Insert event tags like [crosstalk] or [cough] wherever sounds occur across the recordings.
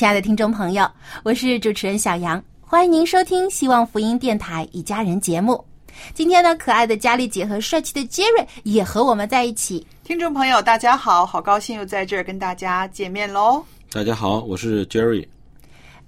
亲爱的听众朋友，我是主持人小杨，欢迎您收听希望福音电台一家人节目。今天呢，可爱的佳丽姐和帅气的杰瑞也和我们在一起。听众朋友，大家好，好高兴又在这儿跟大家见面喽。大家好，我是 Jerry。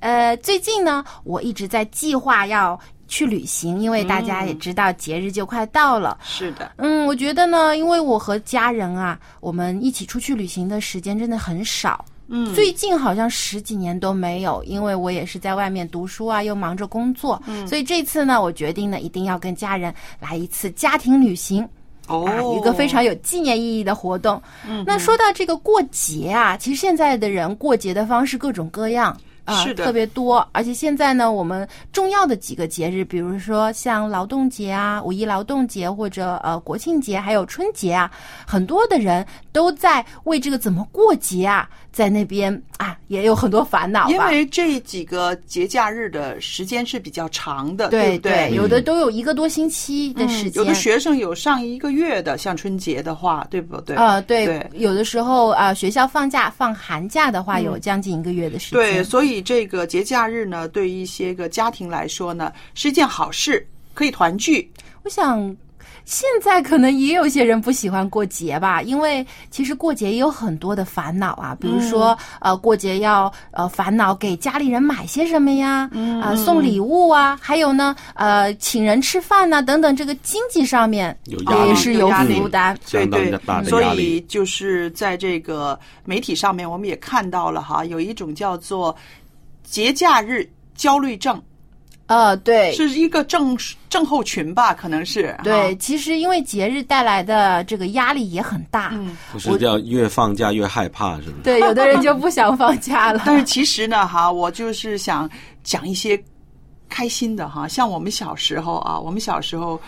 呃，最近呢，我一直在计划要去旅行，因为大家也知道节日就快到了。是的，嗯，我觉得呢，因为我和家人啊，我们一起出去旅行的时间真的很少。嗯，最近好像十几年都没有，因为我也是在外面读书啊，又忙着工作，嗯所以这次呢，我决定呢，一定要跟家人来一次家庭旅行。哦啊，一个非常有纪念意义的活动。嗯那说到这个过节啊，其实现在的人过节的方式各种各样。啊，是特别多，而且现在呢，我们重要的几个节日，比如说像劳动节啊、五一劳动节或者呃国庆节，还有春节啊，很多的人都在为这个怎么过节啊，在那边啊也有很多烦恼。因为这几个节假日的时间是比较长的，对不对？有的都有一个多星期的时间。嗯有的学生有上一个月的，像春节的话，对不对？呃，对，有的时候啊、呃学校放假放寒假的话，有将近一个月的时间。对，所以这个节假日呢，对于一些个家庭来说呢，是一件好事，可以团聚。我想。现在可能也有些人不喜欢过节吧，因为其实过节也有很多的烦恼啊，比如说、呃过节要呃烦恼给家里人买些什么呀，啊、送礼物啊，还有呢呃请人吃饭呐、等等，这个经济上面有也是有负担。对相当对大的所压力。以就是在这个媒体上面，我们也看到了哈，有一种叫做节假日焦虑症，呃，对，是一个症症候群吧，可能是对，哈其实因为节日带来的这个压力也很大，嗯不是叫越放假越害怕，是不是？对，有的人就不想放假了。[laughs] 但是其实呢，哈，我就是想讲一些开心的哈，像我们小时候啊，我们小时候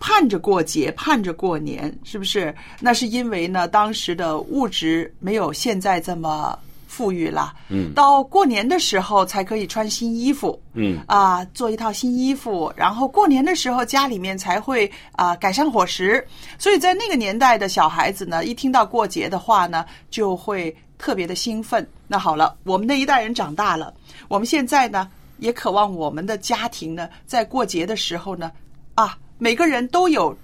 盼着过节，盼着过年，是不是？那是因为呢，当时的物质没有现在这么富裕了。嗯到过年的时候才可以穿新衣服。嗯啊，做一套新衣服，然后过年的时候家里面才会啊改善伙食，所以在那个年代的小孩子呢，一听到过节的话呢，就会特别的兴奋。那好了，我们那一代人长大了，我们现在呢，也渴望我们的家庭呢，在过节的时候呢，啊，每个人都有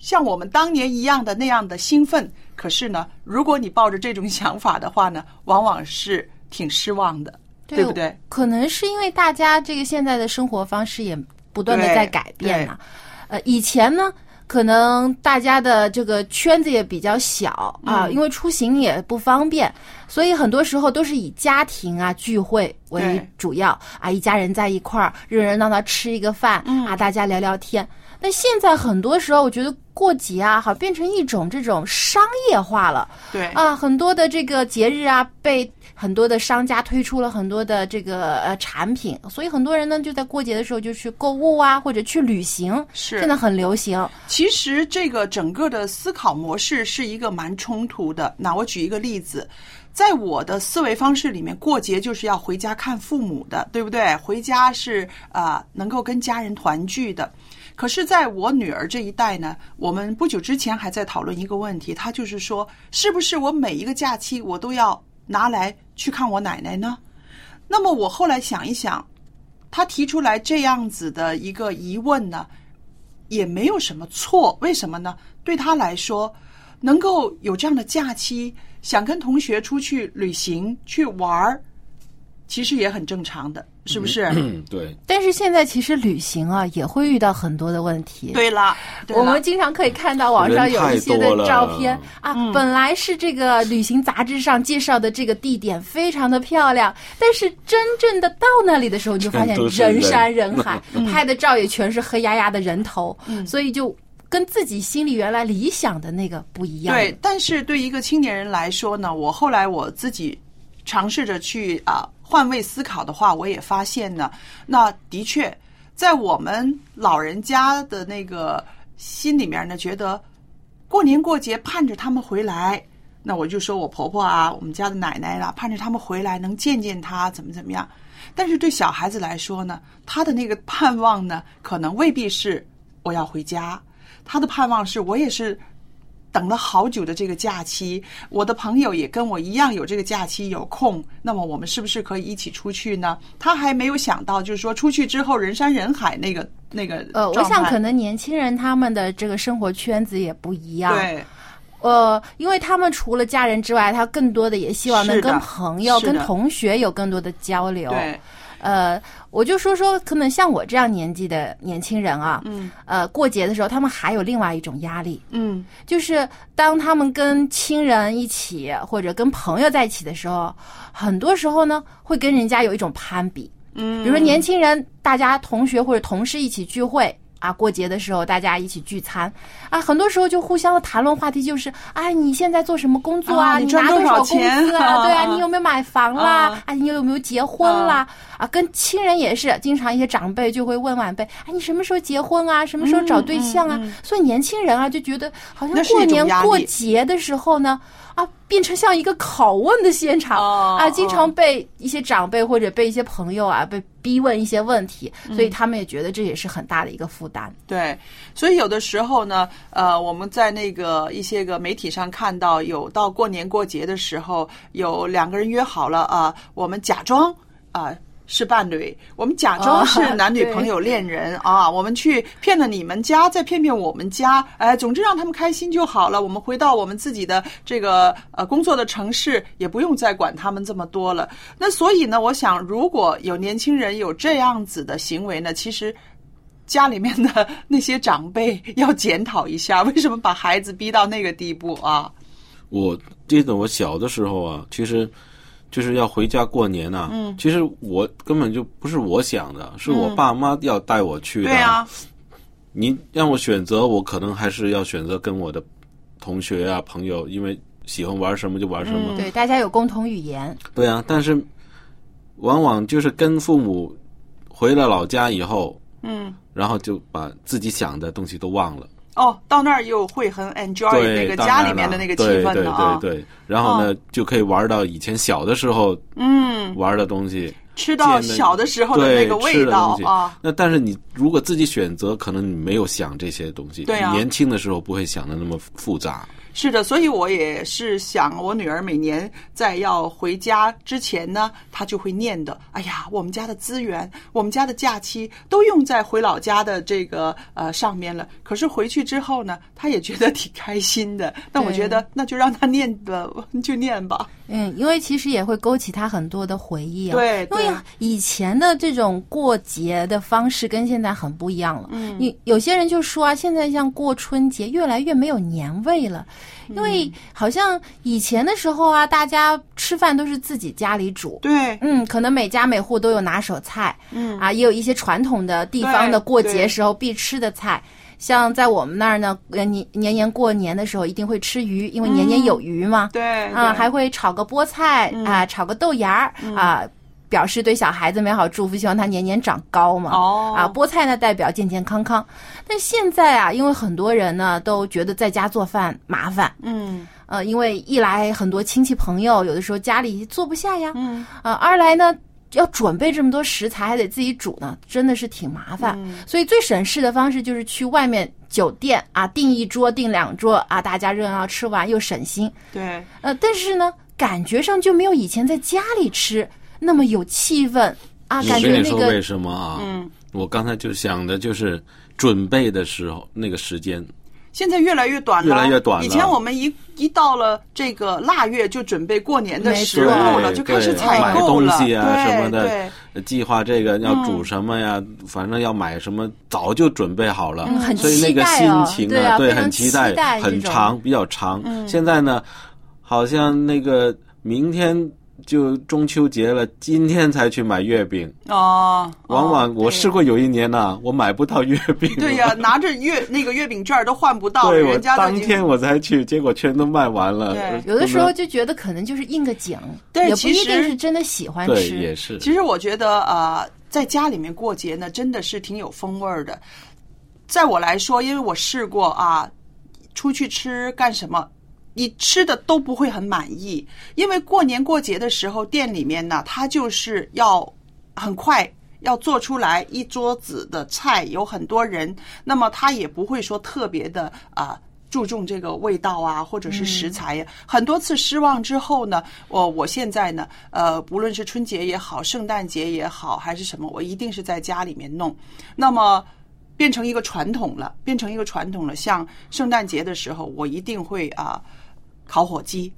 像我们当年一样的那样的兴奋。可是呢，如果你抱着这种想法的话呢，[laughs] 往往是挺失望的。对不对？可能是因为大家这个现在的生活方式也不断的在改变嘛。呃，以前呢，可能大家的这个圈子也比较小啊，嗯因为出行也不方便，所以很多时候都是以家庭啊聚会为主要啊，一家人在一块儿热热闹闹吃一个饭、嗯啊，大家聊聊天。但现在很多时候，我觉得过节啊，好变成一种这种商业化了。对啊，很多的这个节日啊，被很多的商家推出了很多的这个呃产品，所以很多人呢就在过节的时候就去购物啊，或者去旅行，是现在很流行。其实这个整个的思考模式是一个蛮冲突的。那我举一个例子，在我的思维方式里面，过节就是要回家看父母的，对不对？回家是啊、呃能够跟家人团聚的。可是，在我女儿这一代呢，我们不久之前还在讨论一个问题，她就是说，是不是我每一个假期我都要拿来去看我奶奶呢？那么我后来想一想，她提出来这样子的一个疑问呢，也没有什么错。为什么呢？对她来说，能够有这样的假期，想跟同学出去旅行去玩儿，其实也很正常的，是不是？嗯，对，但是现在其实旅行啊，也会遇到很多的问题。对了，对了。我们经常可以看到网上有一些的照片啊，本来是这个旅行杂志上介绍的这个地点非常的漂亮，但是真正的到那里的时候，你就发现人人山人。海，[laughs] 拍的照也全是黑压压的人头，所以就跟自己心里原来理想的那个不一样。对，但是对一个青年人来说呢，我后来我自己尝试着去啊、换位思考的话，我也发现呢，那的确在我们老人家的那个心里面呢，觉得过年过节盼着他们回来。那我就说我婆婆啊，我们家的奶奶啦，盼着他们回来能见见她，怎么怎么样。但是对小孩子来说呢，他的那个盼望呢，可能未必是我要回家，他的盼望是我也是等了好久的这个假期，我的朋友也跟我一样有这个假期有空，那么我们是不是可以一起出去呢？他还没有想到，就是说出去之后人山人海那个那个呃，我想可能年轻人他们的这个生活圈子也不一样。对呃，因为他们除了家人之外，他更多的也希望能跟朋友、跟同学有更多的交流。对，呃，我就说说，可能像我这样年纪的年轻人啊，嗯。呃，过节的时候，他们还有另外一种压力，嗯。就是当他们跟亲人一起或者跟朋友在一起的时候，很多时候呢，会跟人家有一种攀比。嗯，比如说年轻人，大家同学或者同事一起聚会啊，过节的时候大家一起聚餐啊，很多时候就互相的谈论话题就是，哎，你现在做什么工作啊你赚多少你拿多少工钱资啊？[laughs] 啊对啊，你有没有买房啦？啊啊，你有没有结婚啦？啊，跟亲人也是，经常一些长辈就会问晚辈，哎，你什么时候结婚啊？什么时候找对象啊？所以年轻人啊就觉得好像过年过节的时候呢。啊，变成像一个拷问的现场、哦啊，经哦常被一些长辈或者被一些朋友啊被逼问一些问题，所以他们也觉得这也是很大的一个负担。对，所以有的时候呢，呃，我们在那个一些个媒体上看到，有到过年过节的时候，有两个人约好了啊、我们假装啊。是伴侣，我们假装是 [laughs] 男女朋友、恋人、啊，我们去骗了你们家，再骗骗我们家，哎，总之让他们开心就好了。我们回到我们自己的这个呃工作的城市，也不用再管他们这么多了。那所以呢，我想如果有年轻人有这样子的行为呢，其实家里面的 [laughs] 那些长辈要检讨一下，为什么把孩子逼到那个地步啊？我记得我小的时候啊，其实就是要回家过年呐、嗯，其实我根本就不是我想的，是我爸妈要带我去的。对啊，你让我选择，我可能还是要选择跟我的同学啊、朋友，因为喜欢玩什么就玩什么。对，大家有共同语言，对啊，但是往往就是跟父母回了老家以后，嗯，然后就把自己想的东西都忘了。哦，到那儿又会很 enjoy，那个家里面的那个气氛对了啊。对对对，然后呢，就可以玩到以前小的时候嗯，玩的东西，吃到小的时候的那个味道啊。那但是你如果自己选择，可能你没有想这些东西。对啊你年轻的时候不会想的那么复杂。是的，所以我也是想，我女儿每年在要回家之前呢，她就会念的。哎呀，我们家的资源，我们家的假期都用在回老家的这个呃上面了。可是回去之后呢，她也觉得挺开心的。[laughs] 那我觉得那就让她念的，[laughs] 就念吧。嗯，因为其实也会勾起她很多的回忆啊。对因为以前的这种过节的方式跟现在很不一样了。嗯，你有些人就说啊，现在像过春节越来越没有年味了，因为好像以前的时候啊，大家吃饭都是自己家里煮。对，嗯，可能每家每户都有拿手菜，嗯啊，也有一些传统的地方的过节时候必吃的菜。像在我们那儿呢，呃年年年过年的时候一定会吃鱼，因为年年有余嘛。对啊，还会炒个菠菜啊，炒个豆芽儿啊。表示对小孩子美好祝福，希望他年年长高嘛。哦啊，菠菜呢代表健健康康。但现在啊，因为很多人呢都觉得在家做饭麻烦，嗯呃，因为一来很多亲戚朋友有的时候家里坐不下呀，嗯，啊，二来呢要准备这么多食材，还得自己煮呢，真的是挺麻烦。所以最省事的方式就是去外面酒店啊订一桌、订两桌啊，大家热闹吃完又省心。对，呃，但是呢，感觉上就没有以前在家里吃那么有气氛。啊，我感觉那跟你说为什么啊？嗯，我刚才就想的就是准备的时候那个时间，现在越来越短了，越来越短了。以前我们一一到了这个腊月就准备过年的时候了，对就开始采买购了，东西啊对什么的对，呃计划这个要煮什么呀，反正要买什么，早就准备好了，嗯很所以那个期待哦心情对啊对很期待，期待很长，比较长。嗯。现在呢，好像那个明天就中秋节了，今天才去买月饼，哦，往往哦我试过有一年呐、我买不到月饼。对呀、[laughs] 拿着月那个月饼券都换不到，对我人家当天我才去，结果全都卖完了。对呃有的时候就觉得可能就是应个景，对也不一其实定是真的喜欢吃对吃。也是。其实我觉得呃，在家里面过节呢，真的是挺有风味儿的。在我来说，因为我试过啊，出去吃干什么，你吃的都不会很满意，因为过年过节的时候，店里面呢，他就是要很快。要做出来一桌子的菜，有很多人，那么他也不会说特别的啊、注重这个味道啊，或者是食材呀。很多次失望之后呢，我我现在呢，呃，不论是春节也好，圣诞节也好，还是什么，我一定是在家里面弄。那么变成一个传统了，变成一个传统了。像圣诞节的时候，我一定会啊、烤火鸡。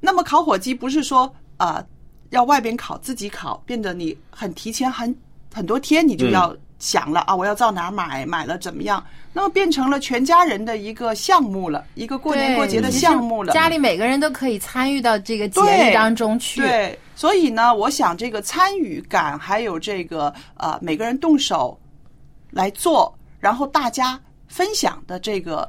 那么烤火鸡不是说啊、要外边烤自己烤，变得你很提前很很多天你就要想了、啊，我要到哪儿买，买了怎么样？那么变成了全家人的一个项目了，一个过年过节的项目了。家里每个人都可以参与到这个节对日当中去。对，所以呢，我想这个参与感，还有这个呃每个人动手来做，然后大家分享的这个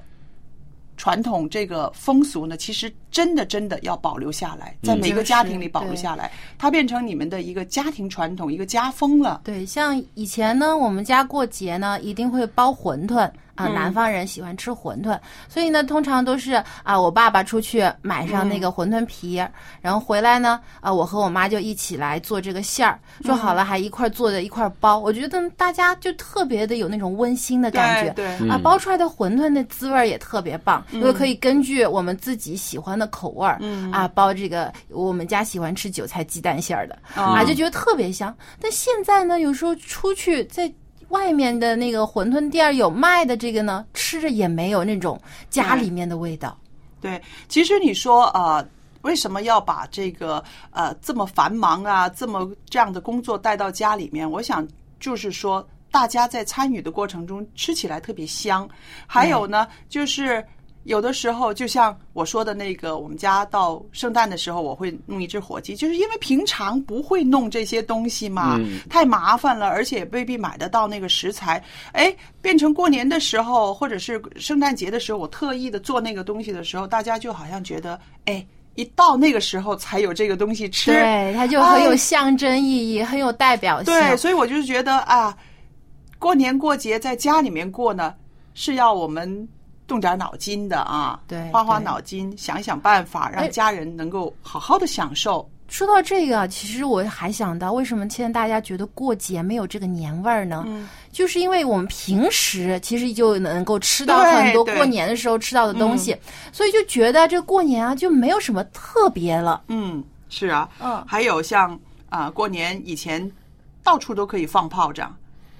传统这个风俗呢，其实真的真的要保留下来，在每个家庭里保留下来，它变成你们的一个家庭传统，一个家风了。对，像以前呢，我们家过节呢，一定会包馄饨啊，嗯。南方人喜欢吃馄饨，所以呢，通常都是啊，我爸爸出去买上那个馄饨皮，然后回来呢，啊，我和我妈就一起来做这个馅儿，做好了还一块儿做的一块儿包，我觉得大家就特别的有那种温馨的感觉，对啊，嗯包出来的馄饨的滋味儿也特别棒，因为可以根据我们自己喜欢的口味儿，啊，包这个我们家喜欢吃韭菜鸡蛋馅儿的，啊，就觉得特别香。但现在呢，有时候出去在外面的那个馄饨店儿有卖的这个呢，吃着也没有那种家里面的味道。对，其实你说呃，为什么要把这个呃这么繁忙啊，这么这样的工作带到家里面？我想就是说，大家在参与的过程中吃起来特别香。还有呢，就是有的时候，就像我说的那个，我们家到圣诞的时候，我会弄一只火鸡，就是因为平常不会弄这些东西嘛，嗯太麻烦了，而且也未必买得到那个食材。哎，变成过年的时候，或者是圣诞节的时候，我特意的做那个东西的时候，大家就好像觉得，哎，一到那个时候才有这个东西吃，对，它就很有哎象征意义，很有代表性。对，所以我就是觉得啊，过年过节在家里面过呢，是要我们动点脑筋的啊，对花花脑筋，想想办法，让哎家人能够好好的享受。说到这个，其实我还想到，为什么现在大家觉得过节没有这个年味儿呢？嗯就是因为我们平时其实就能够吃到很多过年的时候吃到的东西，所以就觉得这过年啊就没有什么特别了。嗯，是啊，嗯还有像啊、过年以前到处都可以放炮仗，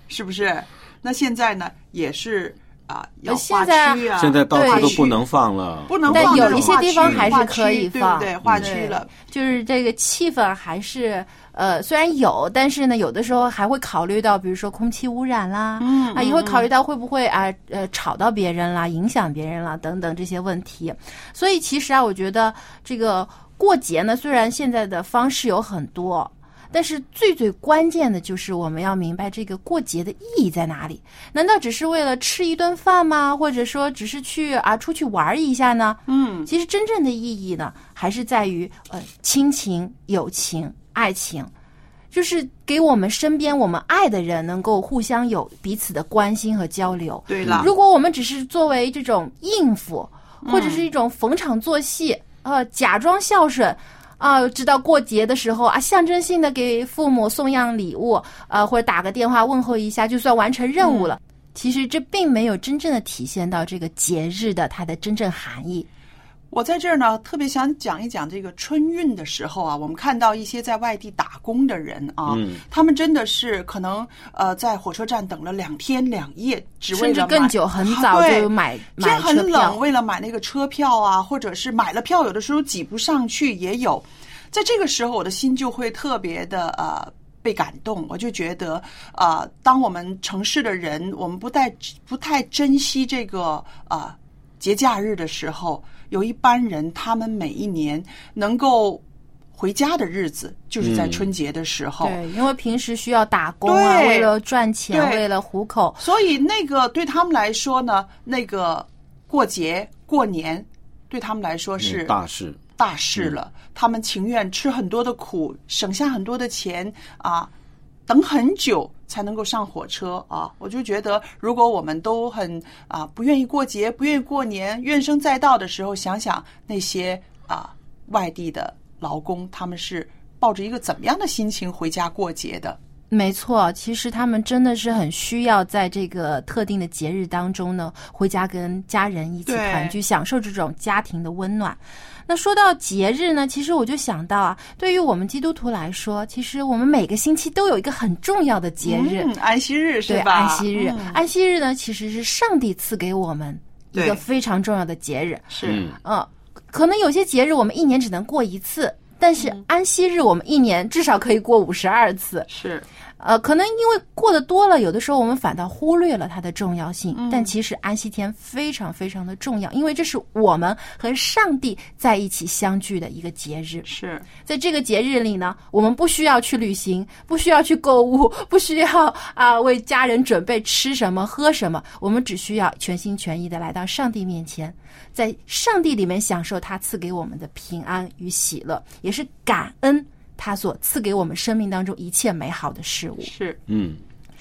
是不是？那现在呢，也是啊、要呃现划在区啊，现在到处都不能放了，不能但放但有一些地方还是可以放对？划区了，就是这个气氛还是呃，虽然有，但是呢，有的时候还会考虑到，比如说空气污染啦，嗯啊，也会考虑到会不会啊呃吵到别人啦、影响别人啦等等这些问题。所以其实啊，我觉得这个过节呢，虽然现在的方式有很多。但是最最关键的就是我们要明白这个过节的意义在哪里？难道只是为了吃一顿饭吗？或者说只是去啊出去玩一下呢？嗯，其实真正的意义呢，还是在于呃亲情、友情、爱情，就是给我们身边我们爱的人能够互相有彼此的关心和交流。对了，如果我们只是作为这种应付，或者是一种逢场作戏，呃，假装孝顺。啊，知道过节的时候啊，象征性的给父母送样礼物，呃，或者打个电话问候一下，就算完成任务了。其实这并没有真正的体现到这个节日的它的真正含义。我在这儿呢，特别想讲一讲这个春运的时候啊，我们看到一些在外地打工的人啊，嗯他们真的是可能呃在火车站等了两天两夜，只为甚至更久，很早就买买天很冷，为了买那个车票啊，或者是买了票，有的时候挤不上去也有。在这个时候，我的心就会特别的呃被感动。我就觉得，呃，当我们城市的人，我们不太不太珍惜这个呃节假日的时候，有一班人，他们每一年能够回家的日子，就是在嗯春节的时候。对，因为平时需要打工啊，为了赚钱，为了糊口，所以那个对他们来说呢，那个过节过年对他们来说是嗯大事。大事了。他们情愿吃很多的苦，省下很多的钱啊，等很久才能够上火车啊。我就觉得，如果我们都很啊不愿意过节，不愿意过年，怨声载道的时候，想想那些啊外地的劳工，他们是抱着一个怎么样的心情回家过节的？没错，其实他们真的是很需要在这个特定的节日当中呢，回家跟家人一起团聚，享受这种家庭的温暖。那说到节日呢，其实我就想到啊，对于我们基督徒来说，其实我们每个星期都有一个很重要的节日，嗯，安息日是对，吧？安息日。嗯安息日呢，其实是上帝赐给我们一个非常重要的节日。是嗯，嗯，可能有些节日我们一年只能过一次，但是嗯安息日我们一年至少可以过五十二次。是，呃，可能因为过得多了，有的时候我们反倒忽略了它的重要性。嗯但其实安息天非常非常的重要，因为这是我们和上帝在一起相聚的一个节日。是在这个节日里呢，我们不需要去旅行，不需要去购物，[laughs] 不需要啊、为家人准备吃什么喝什么，我们只需要全心全意的来到上帝面前，在上帝里面享受他赐给我们的平安与喜乐，也是感恩他所赐给我们生命当中一切美好的事物。是，嗯，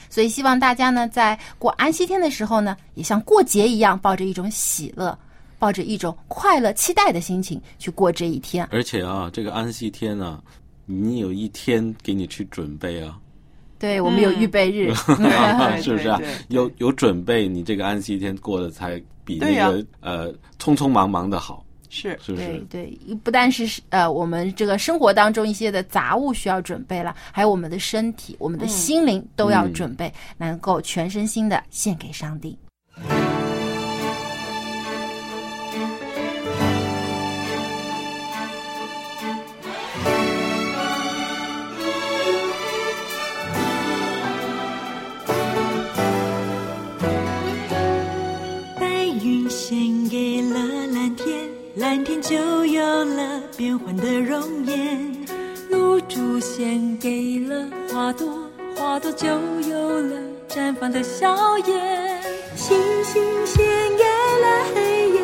所以希望大家呢，在过安息天的时候呢，也像过节一样，抱着一种喜乐，抱着一种快乐、期待的心情去过这一天。而且啊，这个安息天啊，你有一天给你去准备啊，对我们有预备日，对 [laughs] 是不是啊？有有准备，你这个安息天过得才比那个、呃匆匆忙忙的好，是？对对，不但是呃我们这个生活当中一些的杂物需要准备了，还有我们的身体、我们的心灵都要准备，能够全身心的献给上帝。蓝天就有了变幻的容颜；露珠献给了花朵，花朵就有了绽放的笑颜；星星献给了黑夜，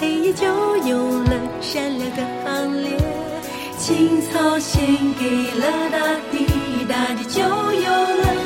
黑夜就有了闪亮的行列；青草献给了大地，大地就有了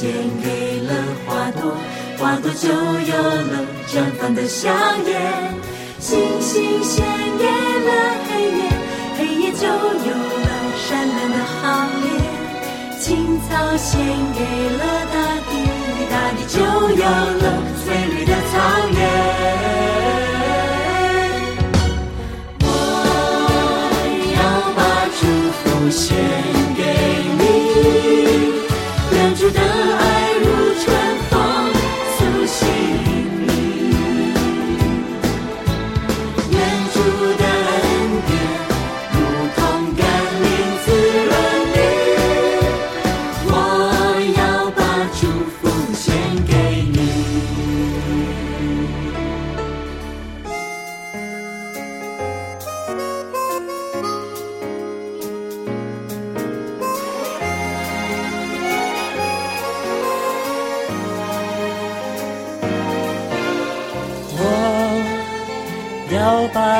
献给了花朵，花朵就有了绽放的笑颜；星星献给了黑夜，黑夜就有了闪亮的行列；青草献给了大地，大地就有了翠绿的草原。我要把祝福献。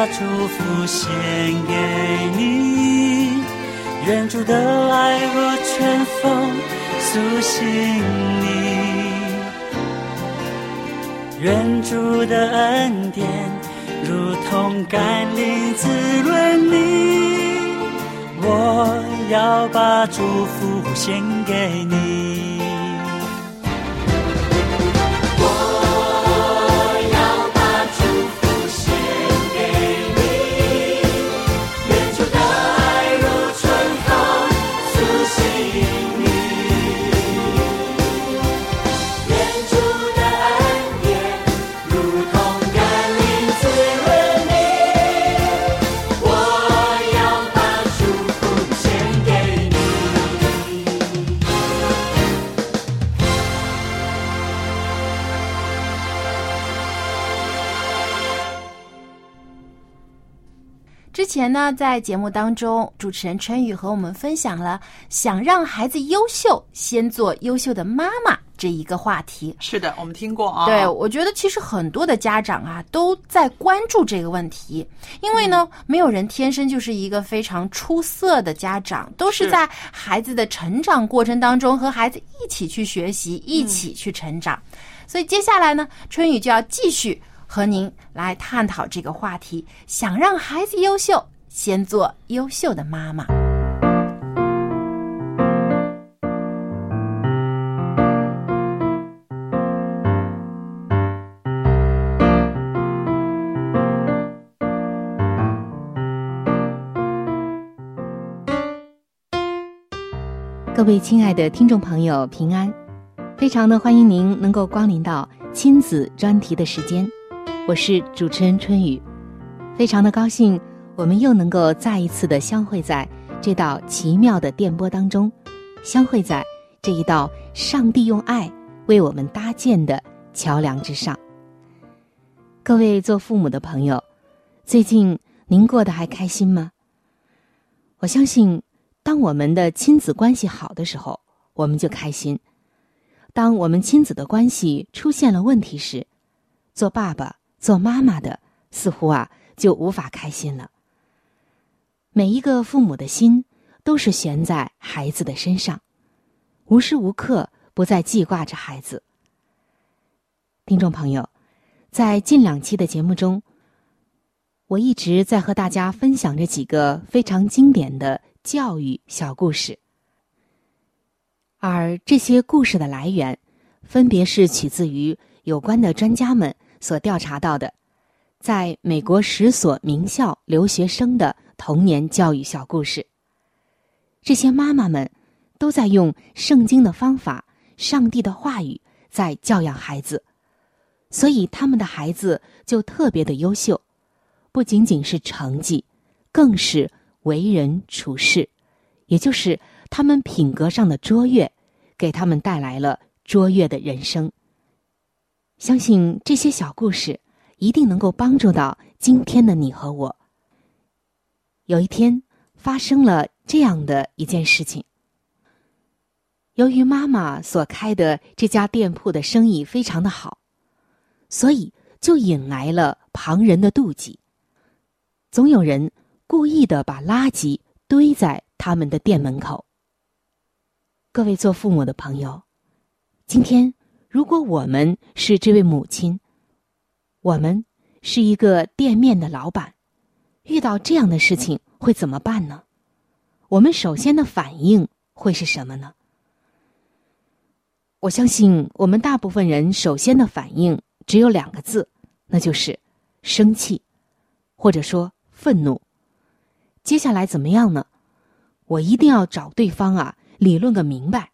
把祝福献给你，愿主的爱如春风苏醒你，愿主的恩典如同甘霖滋润你。我要把祝福献给你。前呢，在节目当中，主持人春雨和我们分享了想让孩子优秀，先做优秀的妈妈这一个话题。是的，我们听过啊。对，我觉得其实很多的家长啊都在关注这个问题，因为呢，没有人天生就是一个非常出色的家长，都是是在孩子的成长过程当中和孩子一起去学习，一起去成长。所以接下来呢，春雨就要继续和您来探讨这个话题：想让孩子优秀，先做优秀的妈妈。各位亲爱的听众朋友，平安！非常的欢迎您能够光临到亲子专题的时间，我是主持人春雨，非常的高兴我们又能够再一次的相会在这道奇妙的电波当中，相会在这一道上帝用爱为我们搭建的桥梁之上。各位做父母的朋友，最近您过得还开心吗？我相信。当我们的亲子关系好的时候，我们就开心；当我们亲子的关系出现了问题时，做爸爸、做妈妈的似乎啊就无法开心了。每一个父母的心都是悬在孩子的身上，无时无刻不在记挂着孩子。听众朋友，在近两期的节目中，我一直在和大家分享着几个非常经典的。教育小故事，而这些故事的来源，分别是取自于有关的专家们所调查到的，在美国十所名校留学生的童年教育小故事。这些妈妈们都在用圣经的方法、上帝的话语在教养孩子，所以他们的孩子就特别的优秀，不仅仅是成绩，更是。为人处事，也就是他们品格上的卓越，给他们带来了卓越的人生。相信这些小故事一定能够帮助到今天的你和我。有一天发生了这样的一件事情：由于妈妈所开的这家店铺的生意非常的好，所以就引来了旁人的妒忌，总有人。故意的把垃圾堆在他们的店门口。各位做父母的朋友，今天如果我们是这位母亲，我们是一个店面的老板，遇到这样的事情会怎么办呢？我们首先的反应会是什么呢？我相信我们大部分人首先的反应只有两个字，那就是生气，或者说愤怒。接下来怎么样呢？我一定要找对方啊，理论个明白，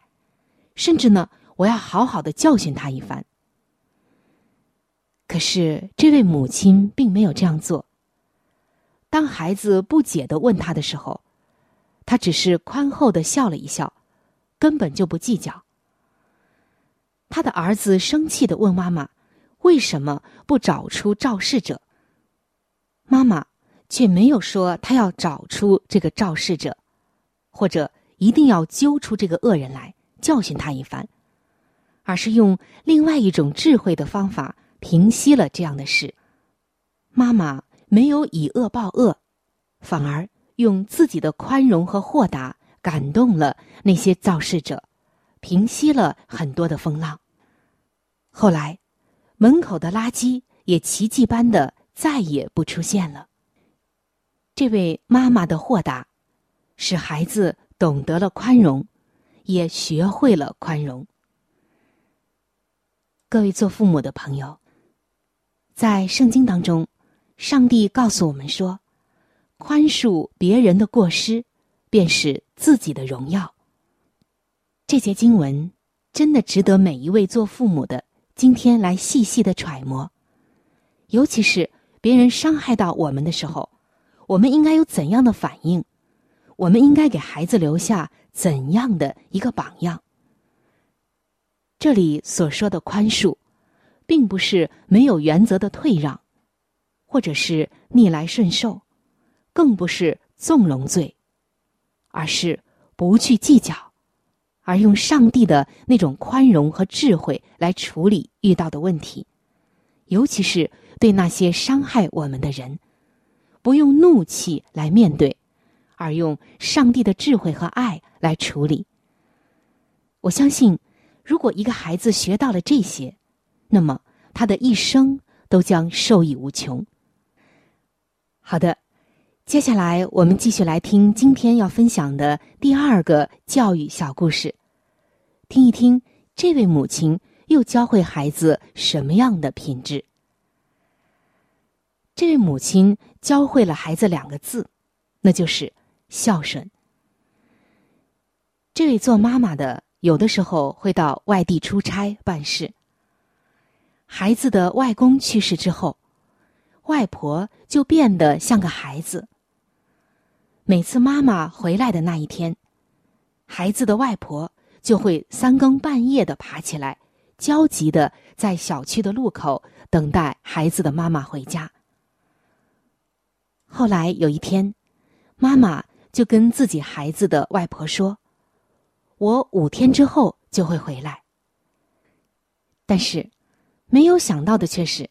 甚至呢，我要好好的教训他一番。可是这位母亲并没有这样做。当孩子不解的问他的时候，他只是宽厚的笑了一笑，根本就不计较。他的儿子生气的问妈妈：“为什么不找出肇事者？”妈妈却没有说他要找出这个肇事者，或者一定要揪出这个恶人来教训他一番，而是用另外一种智慧的方法平息了这样的事。妈妈没有以恶报恶，反而用自己的宽容和豁达感动了那些肇事者。平息了很多的风浪。后来，门口的垃圾也奇迹般的再也不出现了。这位妈妈的豁达，使孩子懂得了宽容，也学会了宽容。各位做父母的朋友，在圣经当中，上帝告诉我们说：“宽恕别人的过失，便是自己的荣耀。”这节经文真的值得每一位做父母的今天来细细的揣摩，尤其是别人伤害到我们的时候，我们应该有怎样的反应？我们应该给孩子留下怎样的一个榜样？这里所说的宽恕，并不是没有原则的退让，或者是逆来顺受，更不是纵容罪，而是不去计较。而用上帝的那种宽容和智慧来处理遇到的问题，尤其是对那些伤害我们的人，不用怒气来面对，而用上帝的智慧和爱来处理。我相信，如果一个孩子学到了这些，那么他的一生都将受益无穷。好的。接下来，我们继续来听今天要分享的第二个教育小故事，听一听这位母亲又教会孩子什么样的品质。这位母亲教会了孩子两个字，那就是孝顺。这位做妈妈的有的时候会到外地出差办事，孩子的外公去世之后，外婆就变得像个孩子。每次妈妈回来的那一天，孩子的外婆就会三更半夜的爬起来，焦急的在小区的路口等待孩子的妈妈回家。后来有一天，妈妈就跟自己孩子的外婆说：“我五天之后就会回来。”但是，没有想到的却是，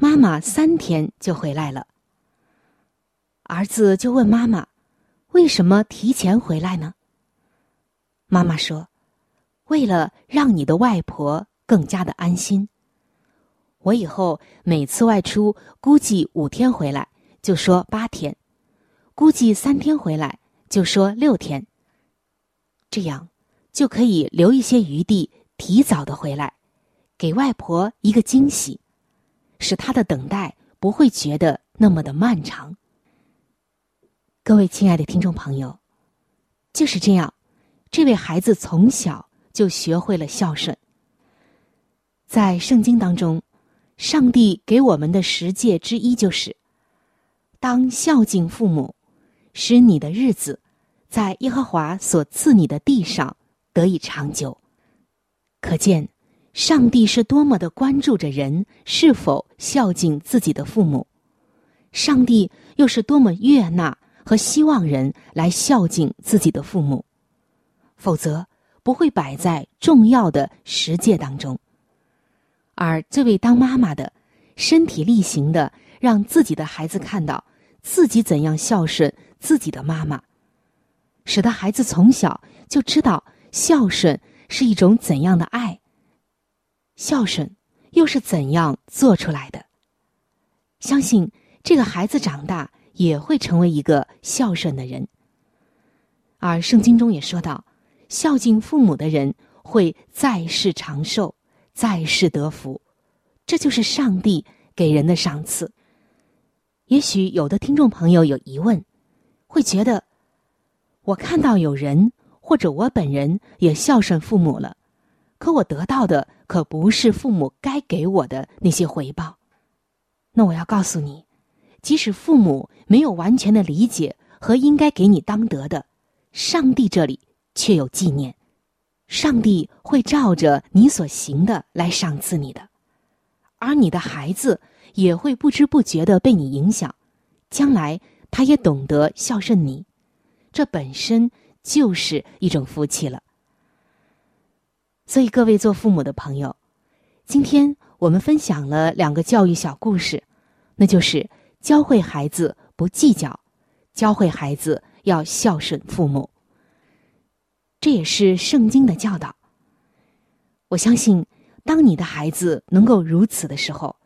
妈妈三天就回来了。儿子就问妈妈。为什么提前回来呢？妈妈说：“为了让你的外婆更加的安心。我以后每次外出，估计五天回来就说八天，估计三天回来就说六天。这样就可以留一些余地，提早的回来，给外婆一个惊喜，使他的等待不会觉得那么的漫长。”各位亲爱的听众朋友，就是这样，这位孩子从小就学会了孝顺。在圣经当中，上帝给我们的十诫之一就是：当孝敬父母，使你的日子在耶和华所赐你的地上得以长久。可见，上帝是多么的关注着人是否孝敬自己的父母，上帝又是多么悦纳。和希望人来孝敬自己的父母，否则不会摆在重要的实践当中。而这位当妈妈的，身体力行的让自己的孩子看到自己怎样孝顺自己的妈妈，使得孩子从小就知道孝顺是一种怎样的爱，孝顺又是怎样做出来的。相信这个孩子长大。也会成为一个孝顺的人，而圣经中也说到，孝敬父母的人会在世长寿，在世得福，这就是上帝给人的赏赐。也许有的听众朋友有疑问，会觉得，我看到有人或者我本人也孝顺父母了，可我得到的可不是父母该给我的那些回报。那我要告诉你，即使父母没有完全的理解和应该给你当得的，上帝这里却有纪念，上帝会照着你所行的来赏赐你的，而你的孩子也会不知不觉的被你影响，将来他也懂得孝顺你，这本身就是一种福气了。所以，各位做父母的朋友，今天我们分享了两个教育小故事，那就是教会孩子不计较，教会孩子要孝顺父母。这也是圣经的教导。我相信，当你的孩子能够如此的时候，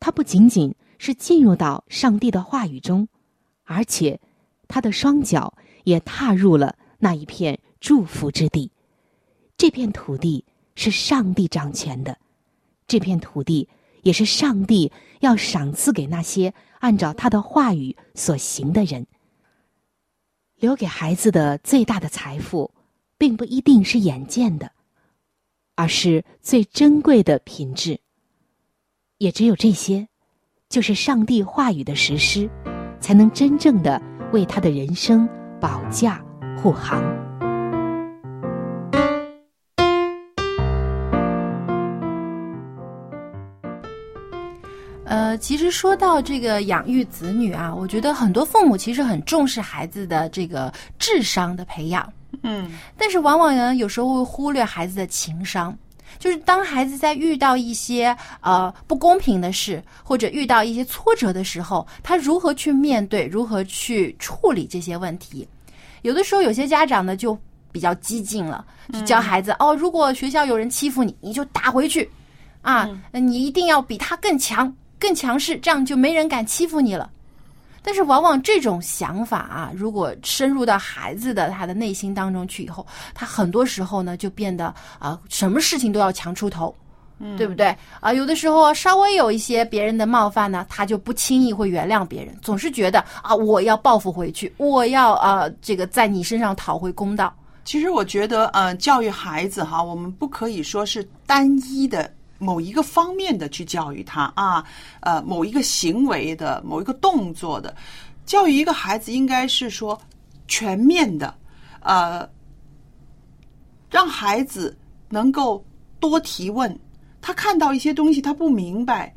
他不仅仅是进入到上帝的话语中，而且他的双脚也踏入了那一片祝福之地。这片土地是上帝掌权的，这片土地也是上帝要赏赐给那些按照他的话语所行的人。留给孩子的最大的财富，并不一定是眼见的，而是最珍贵的品质。也只有这些，就是上帝话语的实施，才能真正的为他的人生保驾护航。呃，其实说到这个养育子女啊，我觉得很多父母其实很重视孩子的这个智商的培养，嗯，但是往往呢，有时候会忽略孩子的情商。就是当孩子在遇到一些呃不公平的事，或者遇到一些挫折的时候，他如何去面对，如何去处理这些问题？有的时候，有些家长呢就比较激进了，就教孩子哦，如果学校有人欺负你，你就打回去，啊，你一定要比他更强。更强势，这样就没人敢欺负你了。但是，往往这种想法啊，如果深入到孩子的他的内心当中去以后，他很多时候呢就变得啊，什么事情都要强出头，对不对？啊，有的时候稍微有一些别人的冒犯呢，他就不轻易会原谅别人，总是觉得啊，我要报复回去，我要啊，这个在你身上讨回公道。其实，我觉得呃，教育孩子哈，我们不可以说是单一的。某一个方面的去教育他啊，呃，某一个行为的某一个动作的教育一个孩子，应该是说全面的，呃，让孩子能够多提问。他看到一些东西他不明白，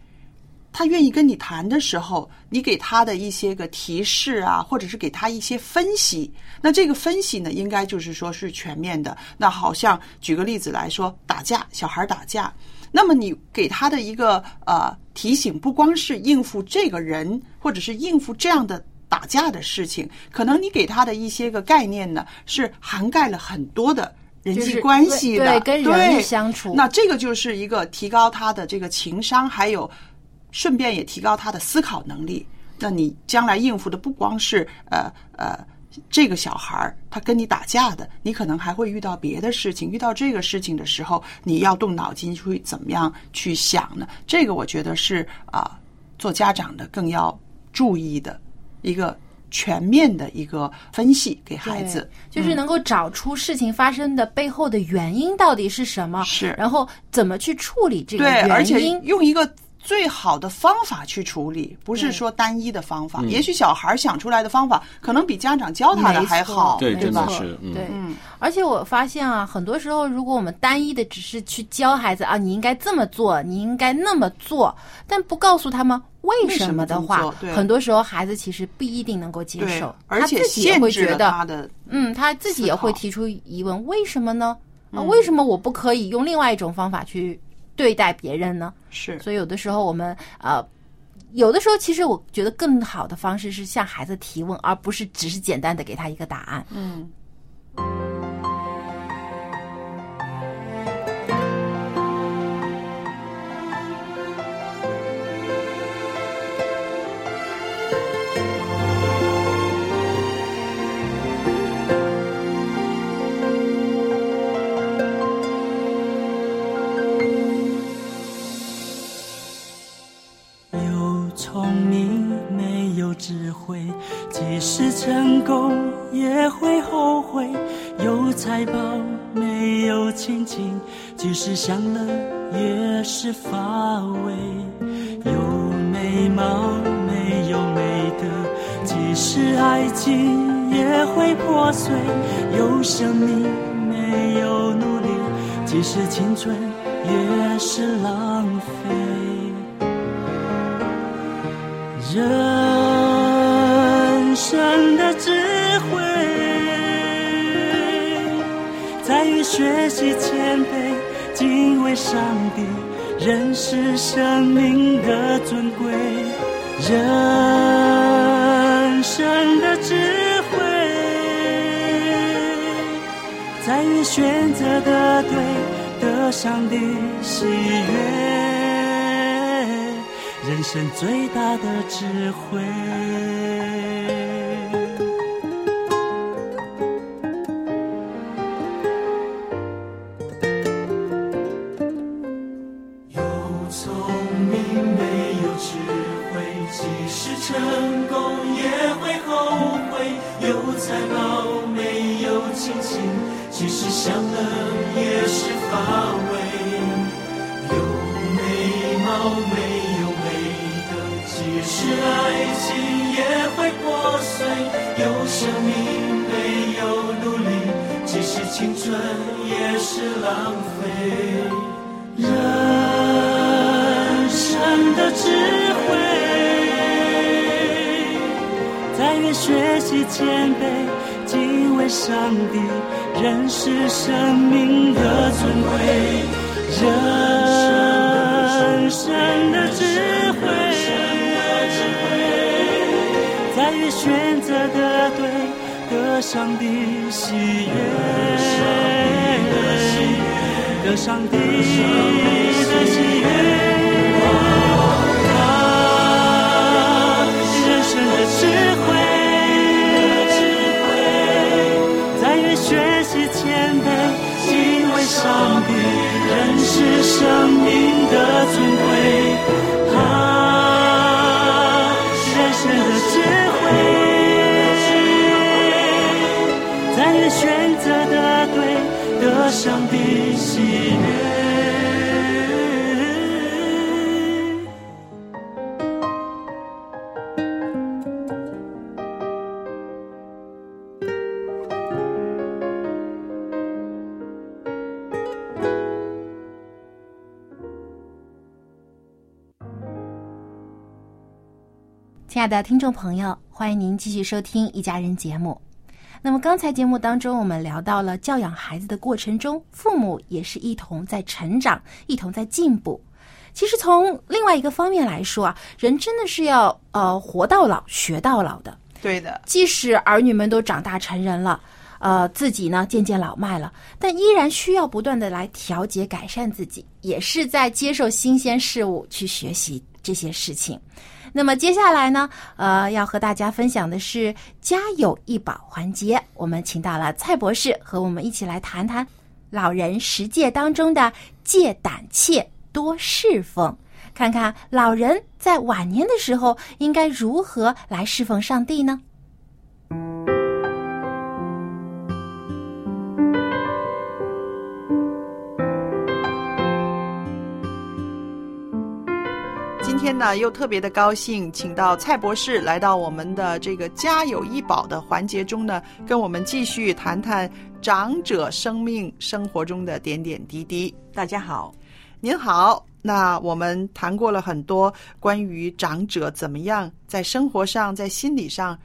他愿意跟你谈的时候，你给他的一些个提示啊，或者是给他一些分析。那这个分析呢，应该就是说是全面的。那好像举个例子来说，打架，小孩打架。那么你给他的一个呃提醒，不光是应付这个人，或者是应付这样的打架的事情，可能你给他的一些个概念呢，是涵盖了很多的人际关系的，对跟人相处。那这个就是一个提高他的这个情商，还有顺便也提高他的思考能力。那你将来应付的不光是呃呃。这个小孩儿他跟你打架的，你可能还会遇到别的事情。遇到这个事情的时候，你要动脑筋去怎么样去想呢？这个我觉得是啊，做家长的更要注意的一个全面的一个分析给孩子，就是能够找出事情发生的背后的原因到底是什么，是然后怎么去处理这个原因，而且用一个。最好的方法去处理，不是说单一的方法。也许小孩想出来的方法，可能比家长教他的还好，对，真的是。对，而且我发现啊，很多时候，如果我们单一的只是去教孩子啊，你应该这么做，你应该那么做，但不告诉他们为什么的话，很多时候孩子其实不一定能够接受，而且也会觉得他的，嗯，他自己也会提出疑问：为什么呢？啊，为什么我不可以用另外一种方法去？对待别人呢？是，所以有的时候我们呃，有的时候其实我觉得更好的方式是向孩子提问，而不是只是简单的给他一个答案。嗯。即使成功也会后悔，有财宝没有亲情，即使享乐也是乏味。有美貌没有美德，即使爱情也会破碎。有生命没有努力，即使青春也是浪费。人生的智慧，在于学习谦卑，敬畏上帝，认识生命的尊贵。人生的智慧，在于选择的对，得上帝喜悦。人生最大的智慧。也是浪费。人生的智慧，在于学习谦卑，敬畏上帝，认识生命的尊贵。人生的智慧，在于选择的对，得上帝喜悦。得上帝的喜悦，啊，人生的智慧，在于学习谦卑，敬畏上帝，认识生命的尊贵，对。得上帝喜悦。亲爱的听众朋友，欢迎您继续收听《一家人》节目。那么刚才节目当中，我们聊到了教养孩子的过程中，父母也是一同在成长，一同在进步。其实从另外一个方面来说啊，人真的是要呃活到老学到老的。对的，即使儿女们都长大成人了，呃，自己呢渐渐老迈了，但依然需要不断的来调节改善自己，也是在接受新鲜事物去学习这些事情。那么接下来呢，呃，要和大家分享的是家有一宝环节。我们请到了蔡博士和我们一起来谈谈老人十戒当中的戒胆怯、多侍奉，看看老人在晚年的时候应该如何来侍奉上帝呢？天呢，又特别的高兴，请到蔡博士来到我们的这个“家有一宝”的环节中呢，跟我们继续谈谈长者生命生活中的点点滴滴。大家好，您好。那我们谈过了很多关于长者怎么样在生活上、在心理上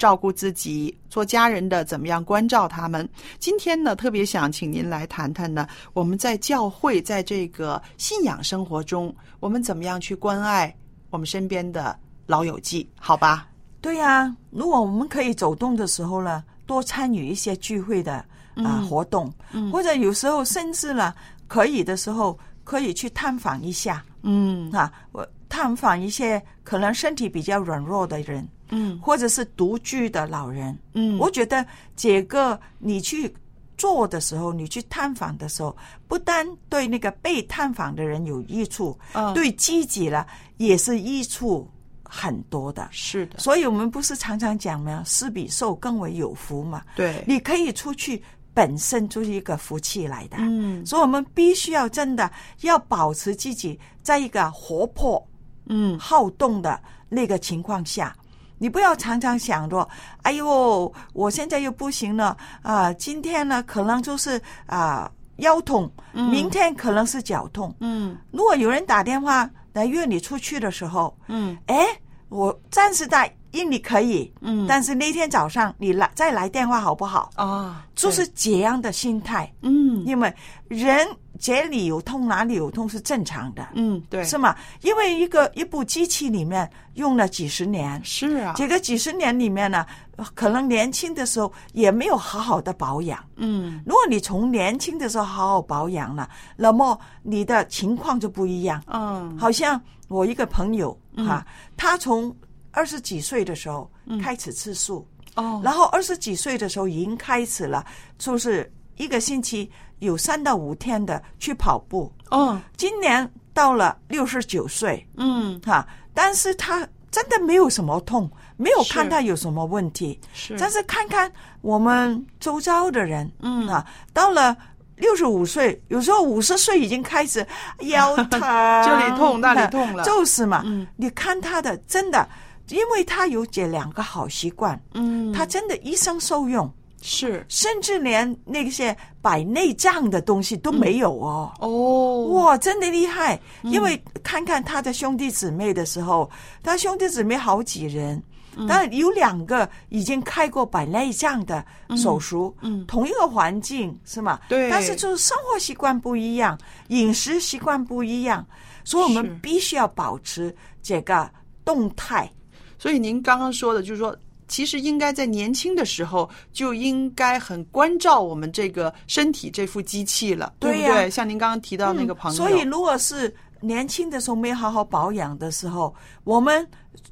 照顾自己，做家人的怎么样关照他们。今天呢，特别想请您来谈谈呢，我们在教会在这个信仰生活中，我们怎么样去关爱我们身边的老友记？好吧？对呀、如果我们可以走动的时候呢，多参与一些聚会的啊、嗯活动，嗯或者有时候甚至呢，可以的时候可以去探访一下嗯啊，我探访一些可能身体比较软弱的人，嗯或者是独居的老人。嗯，我觉得这个你去做的时候，你去探访的时候，不单对那个被探访的人有益处，嗯对自己了也是益处很多的。是的，所以我们不是常常讲吗？施比受更为有福嘛。对，你可以出去本身就是一个福气来的。嗯所以我们必须要真的要保持自己在一个活泼、嗯好动的那个情况下。你不要常常想着，哎呦，我现在又不行了啊、今天呢可能就是啊、腰痛，明天可能是脚痛。嗯。如果有人打电话来约你出去的时候，嗯。哎，我暂时答应你可以，嗯。但是那天早上你来再来电话好不好？啊，就是这样的心态，嗯。因为人这里有痛哪里有痛是正常的，嗯对。是吗？因为一个一部机器里面用了几十年，是啊，这个几十年里面呢，可能年轻的时候也没有好好的保养。嗯。如果你从年轻的时候好好保养了，那么你的情况就不一样。嗯。好像我一个朋友嗯。哈、他从二十几岁的时候开始吃素，哦。然后二十几岁的时候已经开始了，就是一个星期有三到五天的去跑步。哦。今年到了六十九岁，嗯。哈，但是他真的没有什么痛，没有看他有什么问题。是。但是看看我们周遭的人，嗯。啊，到了六十五岁，有时候五十岁已经开始腰 [laughs] 疼，这里痛那里痛了。就是嘛。嗯。你看他的真的，因为他有这两个好习惯，嗯。他真的一生受用，是。甚至连那些摆内脏的东西都没有哦。哦。哇，真的厉害！因为看看他的兄弟姊妹的时候，他兄弟姊妹好几人，但有两个已经开过摆内脏的手术，嗯。同一个环境是吗？对。但是就是生活习惯不一样，饮食习惯不一样，所以我是。们必须要保持这个动态。所以您刚刚说的，就是说，其实应该在年轻的时候就应该很关照我们这个身体这副机器了，对不对？像您刚刚提到那个朋友，嗯所以如果是年轻的时候没好好保养的时候，我们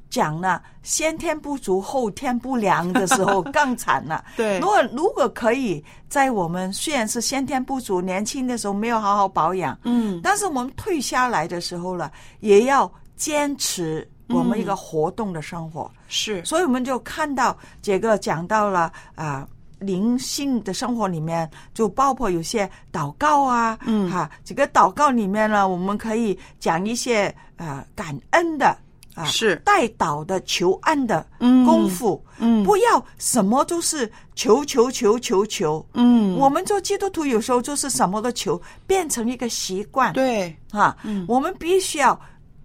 讲了先天不足后天不良的时候更惨了。[laughs] 对如果如果可以在我们虽然是先天不足，年轻的时候没有好好保养，嗯但是我们退下来的时候了，也要坚持我们一个活动的生活。是。所以我们就看到这个讲到了啊。灵性的生活里面，就包括有些祷告啊，嗯。哈，这个祷告里面呢，我们可以讲一些呃感恩的啊，是。带祷的求安的嗯。功夫，嗯。不要什么都是求求求求求，嗯。我们做基督徒有时候就是什么都求，变成一个习惯，对。啊，嗯。我们必须要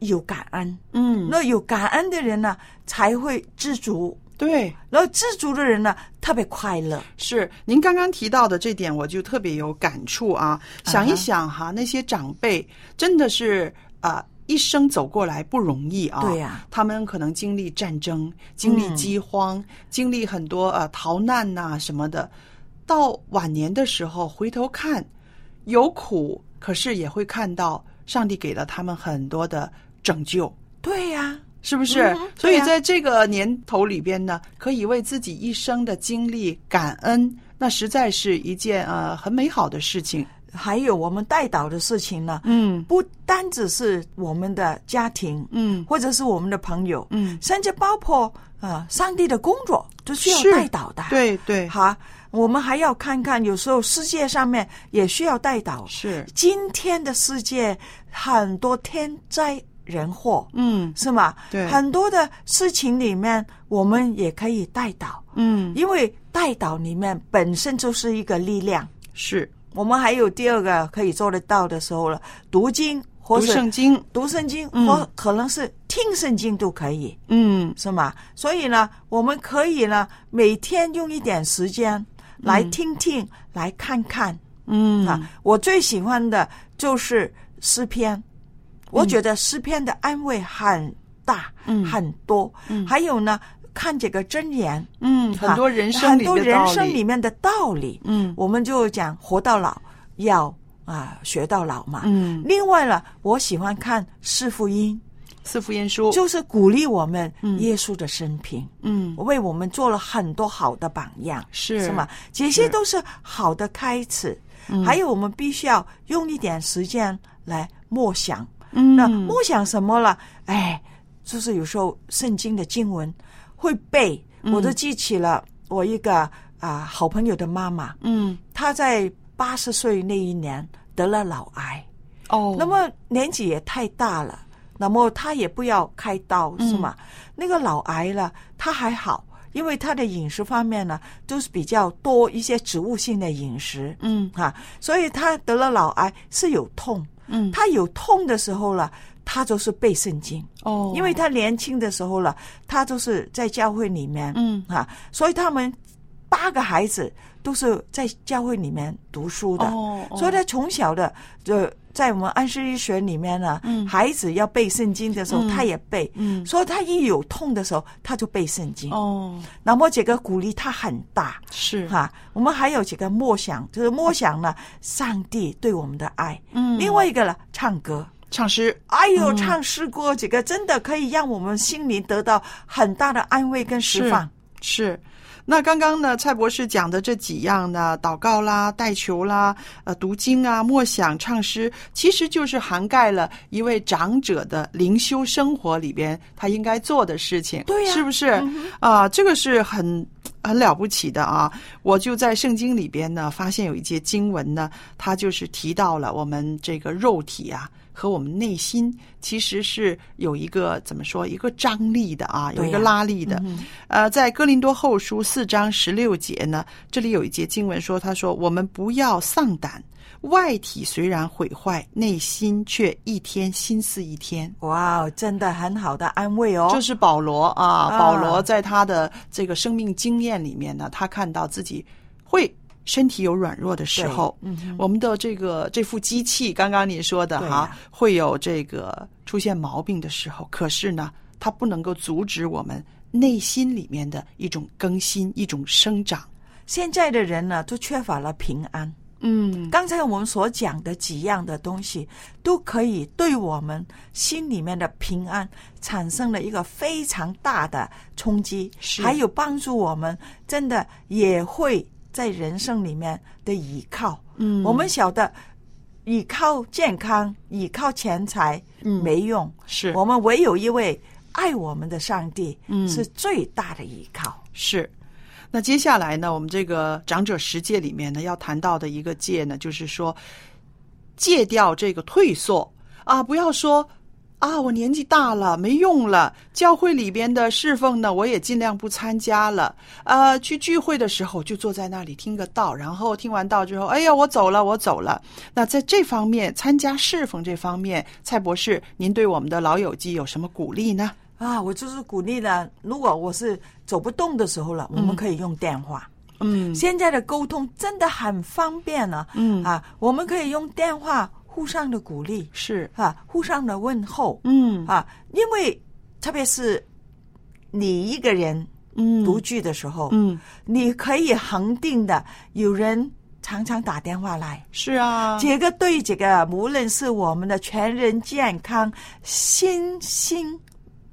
有感恩，嗯那有感恩的人呢，才会知足。对然后知足的人呢，特别快乐。是您刚刚提到的这点，我就特别有感触啊。想一想哈，那些长辈真的是啊、呃一生走过来不容易啊。对呀他们可能经历战争，经历嗯饥荒，经历很多呃逃难呐、什么的。到晚年的时候回头看，有苦，可是也会看到上帝给了他们很多的拯救。对呀、是不是？所以在这个年头里边呢，可以为自己一生的经历感恩，那实在是一件呃很美好的事情。还有我们带导的事情呢，嗯不单只是我们的家庭，嗯或者是我们的朋友，嗯，甚至包括呃上帝的工作都需要是带导的。对对，好，我们还要看看，有时候世界上面也需要带导。是今天的世界很多天灾人祸，嗯。是吗？对。很多的事情里面，我们也可以带导，嗯。因为带导里面本身就是一个力量。是。我们还有第二个可以做得到的时候了，读经或读圣经，读圣经，嗯。或可能是听圣经都可以，嗯。是吗？所以呢，我们可以呢每天用一点时间来听听，来看看。嗯。啊。我最喜欢的就是诗篇，我觉得诗篇的安慰很大，嗯。很多。嗯。还有呢，看这个箴言，嗯，很多人生很多人生里面的道理，嗯。我们就讲活到老要啊学到老嘛。嗯，另外呢，我喜欢看四福音，四福音书。就是鼓励我们嗯。耶稣的生平，嗯。为我们做了很多好的榜样，是。是吗？这些都是好的开始。嗯。还有，我们必须要用一点时间来默想。嗯。那默想什么了？哎，就是有时候圣经的经文会背，嗯。我都记起了我一个啊、好朋友的妈妈，嗯。她在八十岁那一年得了脑癌，哦，那么年纪也太大了，那么她也不要开刀、嗯。是吗？那个脑癌了，她还好，因为他的饮食方面呢，都是比较多一些植物性的饮食，嗯。啊，所以他得了脑癌是有痛，嗯，他有痛的时候了，他就是背圣经。哦，因为他年轻的时候了，他就是在教会里面，嗯。啊，所以他们八个孩子都是在教会里面读书的，所以他从小的就在我们安息日学里面呢，嗯。孩子要背圣经的时候，嗯。他也背，嗯。所以他一有痛的时候，他就背圣经，哦，那么这个鼓励他很大，是。哈、我们还有几个默想，就是默想呢，上帝对我们的爱，嗯。另外一个呢，唱歌。唱诗，哎呦，嗯。唱诗歌这个真的可以让我们心灵得到很大的安慰跟释放。是。那刚刚呢，蔡博士讲的这几样呢，祷告啦、带球啦、呃、读经啊、默想、唱诗，其实就是涵盖了一位长者的灵修生活里边他应该做的事情，对呀是不是？啊、这个是很很了不起的啊！我就在圣经里边呢，发现有一节经文呢，它就是提到了我们这个肉体啊。和我们内心其实是有一个怎么说，一个张力的啊，有一个拉力的。嗯呃，在哥林多后书四章十六节呢，这里有一节经文说：“他说我们不要丧胆，外体虽然毁坏，内心却一天心思一天。”哇，真的很好的安慰哦。这是保罗啊，啊保罗在他的这个生命经验里面呢，他看到自己会。身体有软弱的时候，嗯我们的这个这副机器，刚刚你说的哈，会有这个出现毛病的时候。可是呢，它不能够阻止我们内心里面的一种更新、一种生长。现在的人呢，都缺乏了平安。嗯，刚才我们所讲的几样的东西，都可以对我们心里面的平安产生了一个非常大的冲击，还有帮助我们，真的也会在人生里面的依靠。嗯我们晓得，依靠健康、依靠钱财，嗯没用，是我们唯有一位爱我们的上帝，嗯是最大的依靠。是。那接下来呢，我们这个长者十戒里面呢，要谈到的一个戒呢，就是说戒掉这个退缩啊，不要说啊，我年纪大了没用了，教会里边的侍奉呢，我也尽量不参加了。呃，去聚会的时候就坐在那里听个道，然后听完道之后，哎呀，我走了，我走了。那在这方面，参加侍奉这方面，蔡博士，您对我们的老友记有什么鼓励呢？啊，我就是鼓励呢。如果我是走不动的时候了，我们可以用电话。嗯现在的沟通真的很方便呢、嗯啊，我们可以用电话互相的鼓励是。啊，互相的问候嗯。啊，因为特别是你一个人嗯。独居的时候，嗯。你可以恒定的有人常常打电话来。是啊，这个对这个无论是我们的全人健康、心心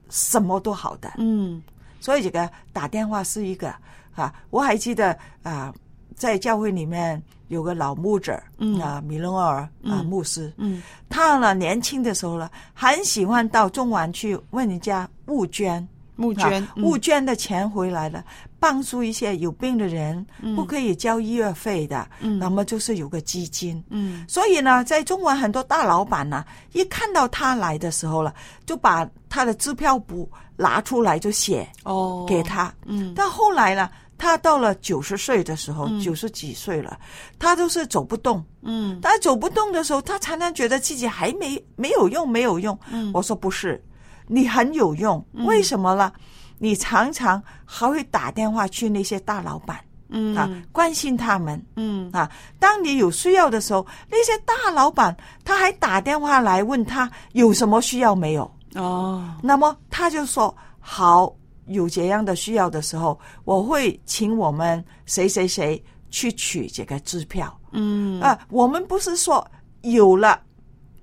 什么都好的。嗯。所以这个打电话是一个啊，我还记得啊，在教会里面有个老牧者，嗯。啊，米隆尔啊嗯。牧师，嗯。他呢年轻的时候呢，很喜欢到中环去问人家募捐。募捐啊募捐的钱回来了，帮助一些有病的人，嗯。不可以交医药费的，嗯。那么就是有个基金，嗯。所以呢，在中环很多大老板呢，一看到他来的时候了，就把他的支票簿拿出来就写哦。给他。嗯。但后来呢，他到了九十岁的时候，嗯九十几岁了，他都是走不动。嗯他走不动的时候，他常常觉得自己还没没有用，没有用。嗯我说不是，你很有用。嗯为什么呢？你常常还会打电话去那些大老板。嗯啊，关心他们，嗯啊，当你有需要的时候，那些大老板他还打电话来问他有什么需要没有，哦那么他就说好，有这样的需要的时候，我会请我们谁谁谁去取这个支票。嗯啊，我们不是说有了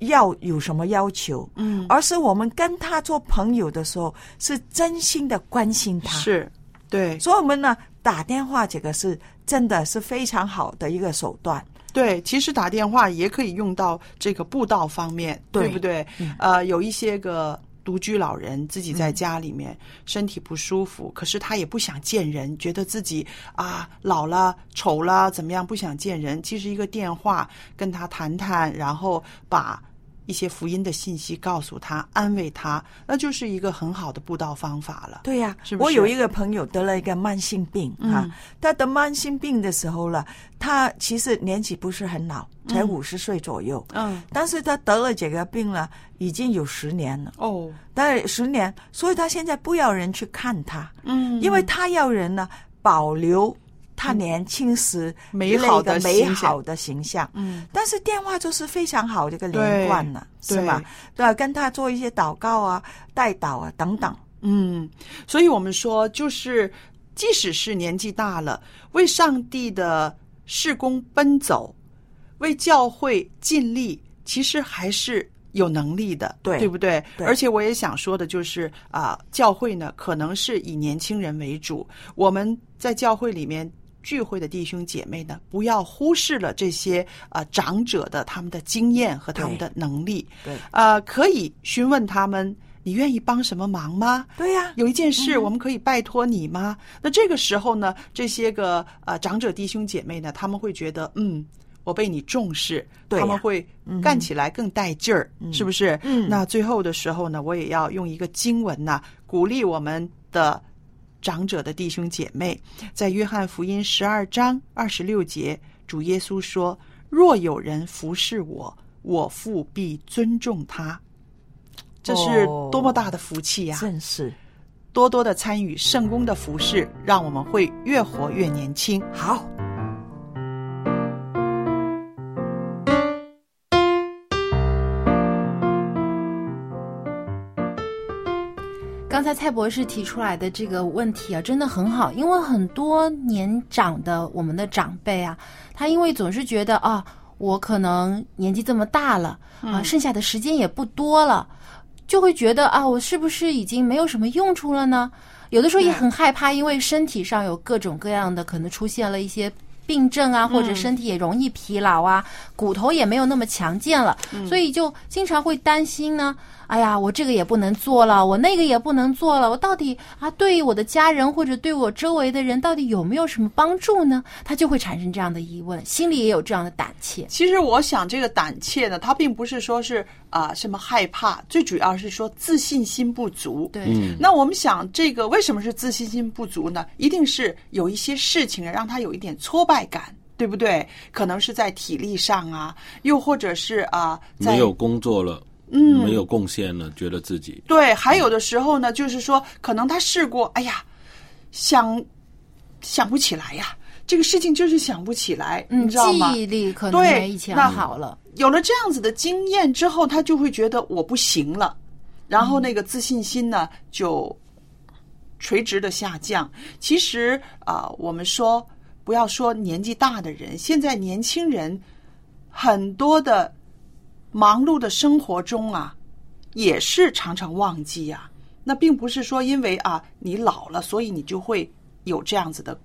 要有什么要求，嗯而是我们跟他做朋友的时候，是真心的关心他。是对所以我们呢打电话这个是真的是非常好的一个手段。对，其实打电话也可以用到这个布道方面，对不对？嗯呃，有一些个独居老人自己在家里面身体不舒服，可是他也不想见人，觉得自己啊老了、丑了，怎么样不想见人。其实一个电话跟他谈谈，然后把一些福音的信息告诉他，安慰他，那就是一个很好的布道方法了。对呀、是不是？我有一个朋友得了一个慢性病嗯。啊，他得慢性病的时候了，他其实年纪不是很老，才嗯五十岁左右，嗯，但是他得了这个病了，已经有十年了。哦，但十年，所以他现在不要人去看他，嗯。因为他要人呢保留他年轻时美好的美好的形象。嗯，但是电话就是非常好的一个连贯了，对是吧？对啊，跟他做一些祷告啊、代祷啊等等。嗯，所以我们说，就是即使是年纪大了，为上帝的事工奔走，为教会尽力，其实还是有能力的，对对不对？对而且我也想说的就是啊、教会呢，可能是以年轻人为主，我们在教会里面。聚会的弟兄姐妹呢，不要忽视了这些呃长者的他们的经验和他们的能力，对，呃，可以询问他们，你愿意帮什么忙吗？对呀、有一件事，我们可以拜托你吗？那这个时候呢，这些个呃长者弟兄姐妹呢，他们会觉得，嗯，我被你重视，他们会干起来更带劲儿，是不是？嗯。那最后的时候呢，我也要用一个经文呐、鼓励我们的长者的弟兄姐妹，在约翰福音十二章二十六节，主耶稣说：“若有人服侍我，我父必尊重他。”这是哦多么大的福气呀、正是多多的参与圣公的服饰，让我们会越活越年轻。好。刚才蔡博士提出来的这个问题啊，真的很好，因为很多年长的我们的长辈啊，他因为总是觉得啊，我可能年纪这么大了啊，剩下的时间也不多了，就会觉得啊，我是不是已经没有什么用处了呢？有的时候也很害怕，因为身体上有各种各样的可能出现了一些病症啊，或者身体也容易疲劳啊，骨头也没有那么强健了，所以就经常会担心呢。哎呀，我这个也不能做了，我那个也不能做了，我到底啊，对于我的家人或者对我周围的人，到底有没有什么帮助呢？他就会产生这样的疑问，心里也有这样的胆怯。其实我想，这个胆怯呢，它并不是说是啊、什么害怕，最主要是说自信心不足。对，嗯那我们想，这个为什么是自信心不足呢？一定是有一些事情让他有一点挫败感，对不对？可能是在体力上啊，又或者是啊，在没有工作了，嗯没有贡献了，觉得自己对，还有的时候呢，就是说，可能他试过，哎呀，想想不起来呀，这个事情就是想不起来，嗯，你知道吗？记忆力可能对没以前那好了。有了这样子的经验之后，他就会觉得我不行了，然后那个自信心呢就垂直的下降。其实啊、我们说不要说年纪大的人，现在年轻人很多的忙碌的生活中啊，也是常常忘记啊。那并不是说因为啊你老了，所以你就会有这样子的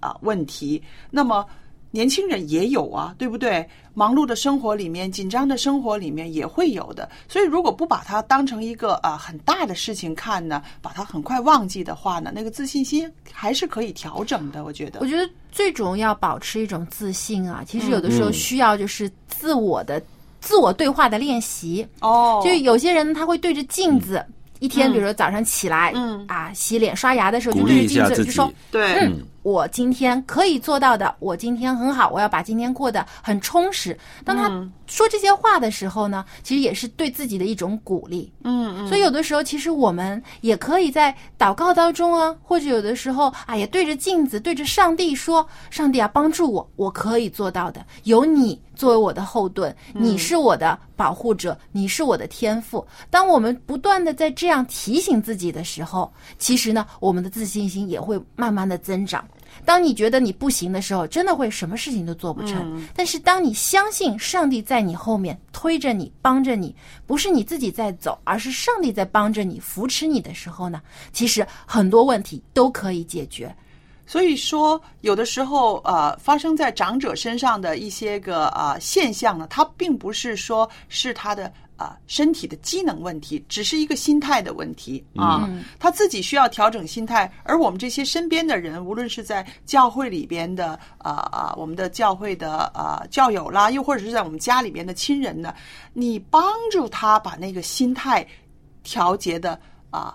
啊问题。那么年轻人也有啊，对不对？忙碌的生活里面，紧张的生活里面也会有的。所以如果不把它当成一个啊很大的事情看呢，把它很快忘记的话呢，那个自信心还是可以调整的。我觉得我，觉得最重要保持一种自信啊，其实有的时候嗯需要就是自我的、自我对话的练习。哦。就有些人他会对着镜子，一天嗯比如说早上起来，嗯。啊洗脸刷牙的时候就鼓对着励一下自己。镜子就说，对，嗯，我今天可以做到的，我今天很好，我要把今天过得很充实。当他嗯说这些话的时候呢，其实也是对自己的一种鼓励。嗯嗯，所以有的时候，其实我们也可以在祷告当中啊，或者有的时候啊，也对着镜子、对着上帝说：“上帝啊，帮助我，我可以做到的。有你作为我的后盾，你是我的保护者，你是我的天赋。”当我们不断的在这样提醒自己的时候，其实呢，我们的自信心也会慢慢的增长。当你觉得你不行的时候，真的会什么事情都做不成。但是当你相信上帝在你后面推着你、帮着你，不是你自己在走，而是上帝在帮着你、扶持你的时候呢，其实很多问题都可以解决。所以说，有的时候呃，发生在长者身上的一些个啊、呃、现象呢，它并不是说是他的啊、呃、身体的机能问题，只是一个心态的问题啊。嗯他自己需要调整心态，而我们这些身边的人，无论是在教会里边的啊啊、我们的教会的啊、教友啦，又或者是在我们家里边的亲人呢，你帮助他把那个心态调节的啊、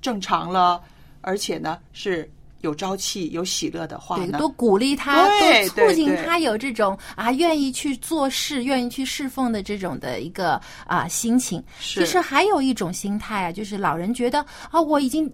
正常了，而且呢是有朝气、有喜乐的话，呢，多鼓励他，多促进他有这种啊愿意去做事、愿意去侍奉的这种的一个啊心情。其实还有一种心态啊，就是老人觉得啊，我已经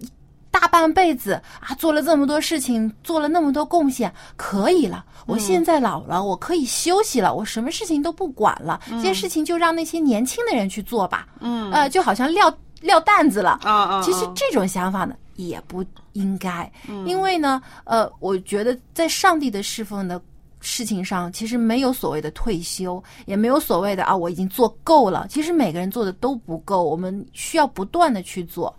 大半辈子啊做了这么多事情，做了那么多贡献，可以了。我嗯现在老了，我可以休息了，我什么事情都不管了，这些事情就让那些年轻的人去做吧。嗯呃，就好像撂撂担子了。啊啊，其实啊这种想法呢，也不应该，嗯。因为呢，呃，我觉得在上帝的侍奉的事情上，其实没有所谓的退休，也没有所谓的啊，我已经做够了。其实每个人做的都不够，我们需要不断的去做，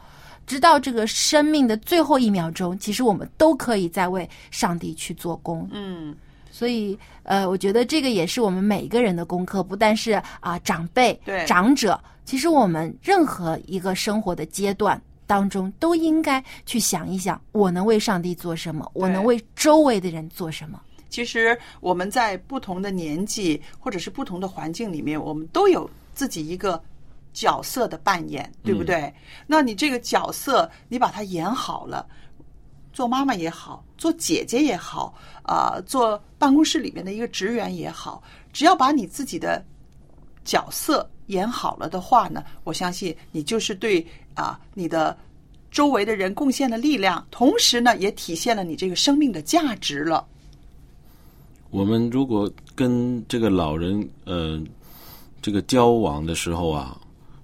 直到这个生命的最后一秒钟，其实我们都可以在为上帝去做工。嗯。所以，呃，我觉得这个也是我们每一个人的功课，不但是啊、长辈、长者，其实我们任何一个生活的阶段当中，都应该去想一想，我能为上帝做什么，我能为周围的人做什么。其实我们在不同的年纪或者是不同的环境里面，我们都有自己一个角色的扮演，对不对？那你这个角色，你把它演好了，做妈妈也好，做姐姐也好，啊、做办公室里面的一个职员也好，只要把你自己的角色演好了的话呢，我相信你就是对啊、你的周围的人贡献的力量，同时呢，也体现了你这个生命的价值了。我们如果跟这个老人呃这个交往的时候啊，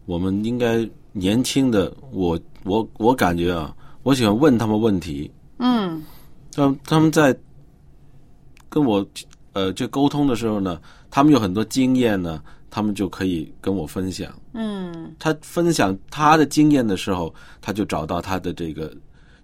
我们应该年轻的我我我感觉啊，我喜欢问他们问题，嗯他他们在跟我呃这沟通的时候呢，他们有很多经验呢，他们就可以跟我分享。嗯。他分享他的经验的时候，他就找到他的这个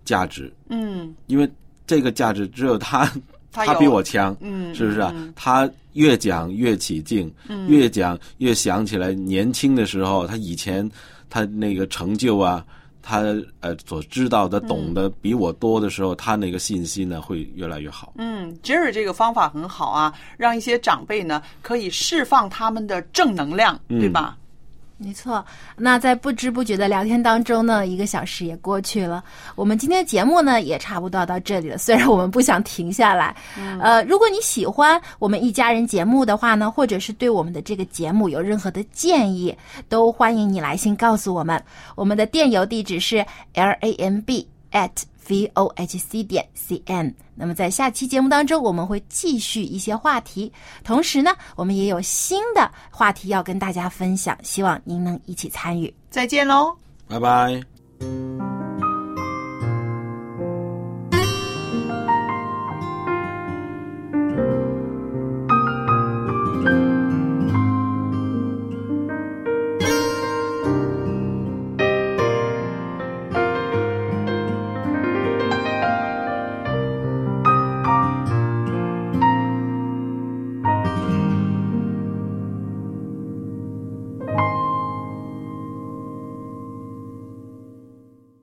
价值，嗯。因为这个价值只有他他有比我强，嗯是不是啊？嗯。他越讲越起劲，嗯。越讲越想起来年轻的时候，他以前他那个成就啊，他呃所知道的、懂得比我多的时候，他那个信心呢会越来越好。嗯，Jerry 这个方法很好啊，让一些长辈呢可以释放他们的正能量，嗯对吧？没错，那在不知不觉的聊天当中呢，一个小时也过去了。我们今天的节目呢，也差不多到这里了。虽然我们不想停下来，呃，如果你喜欢我们一家人节目的话呢，或者是对我们的这个节目有任何的建议，都欢迎你来信告诉我们。我们的电邮地址是 l a m b at v o h c 点 c n。那么在下期节目当中，我们会继续一些话题，同时呢，我们也有新的话题要跟大家分享，希望您能一起参与。再见喽。拜拜。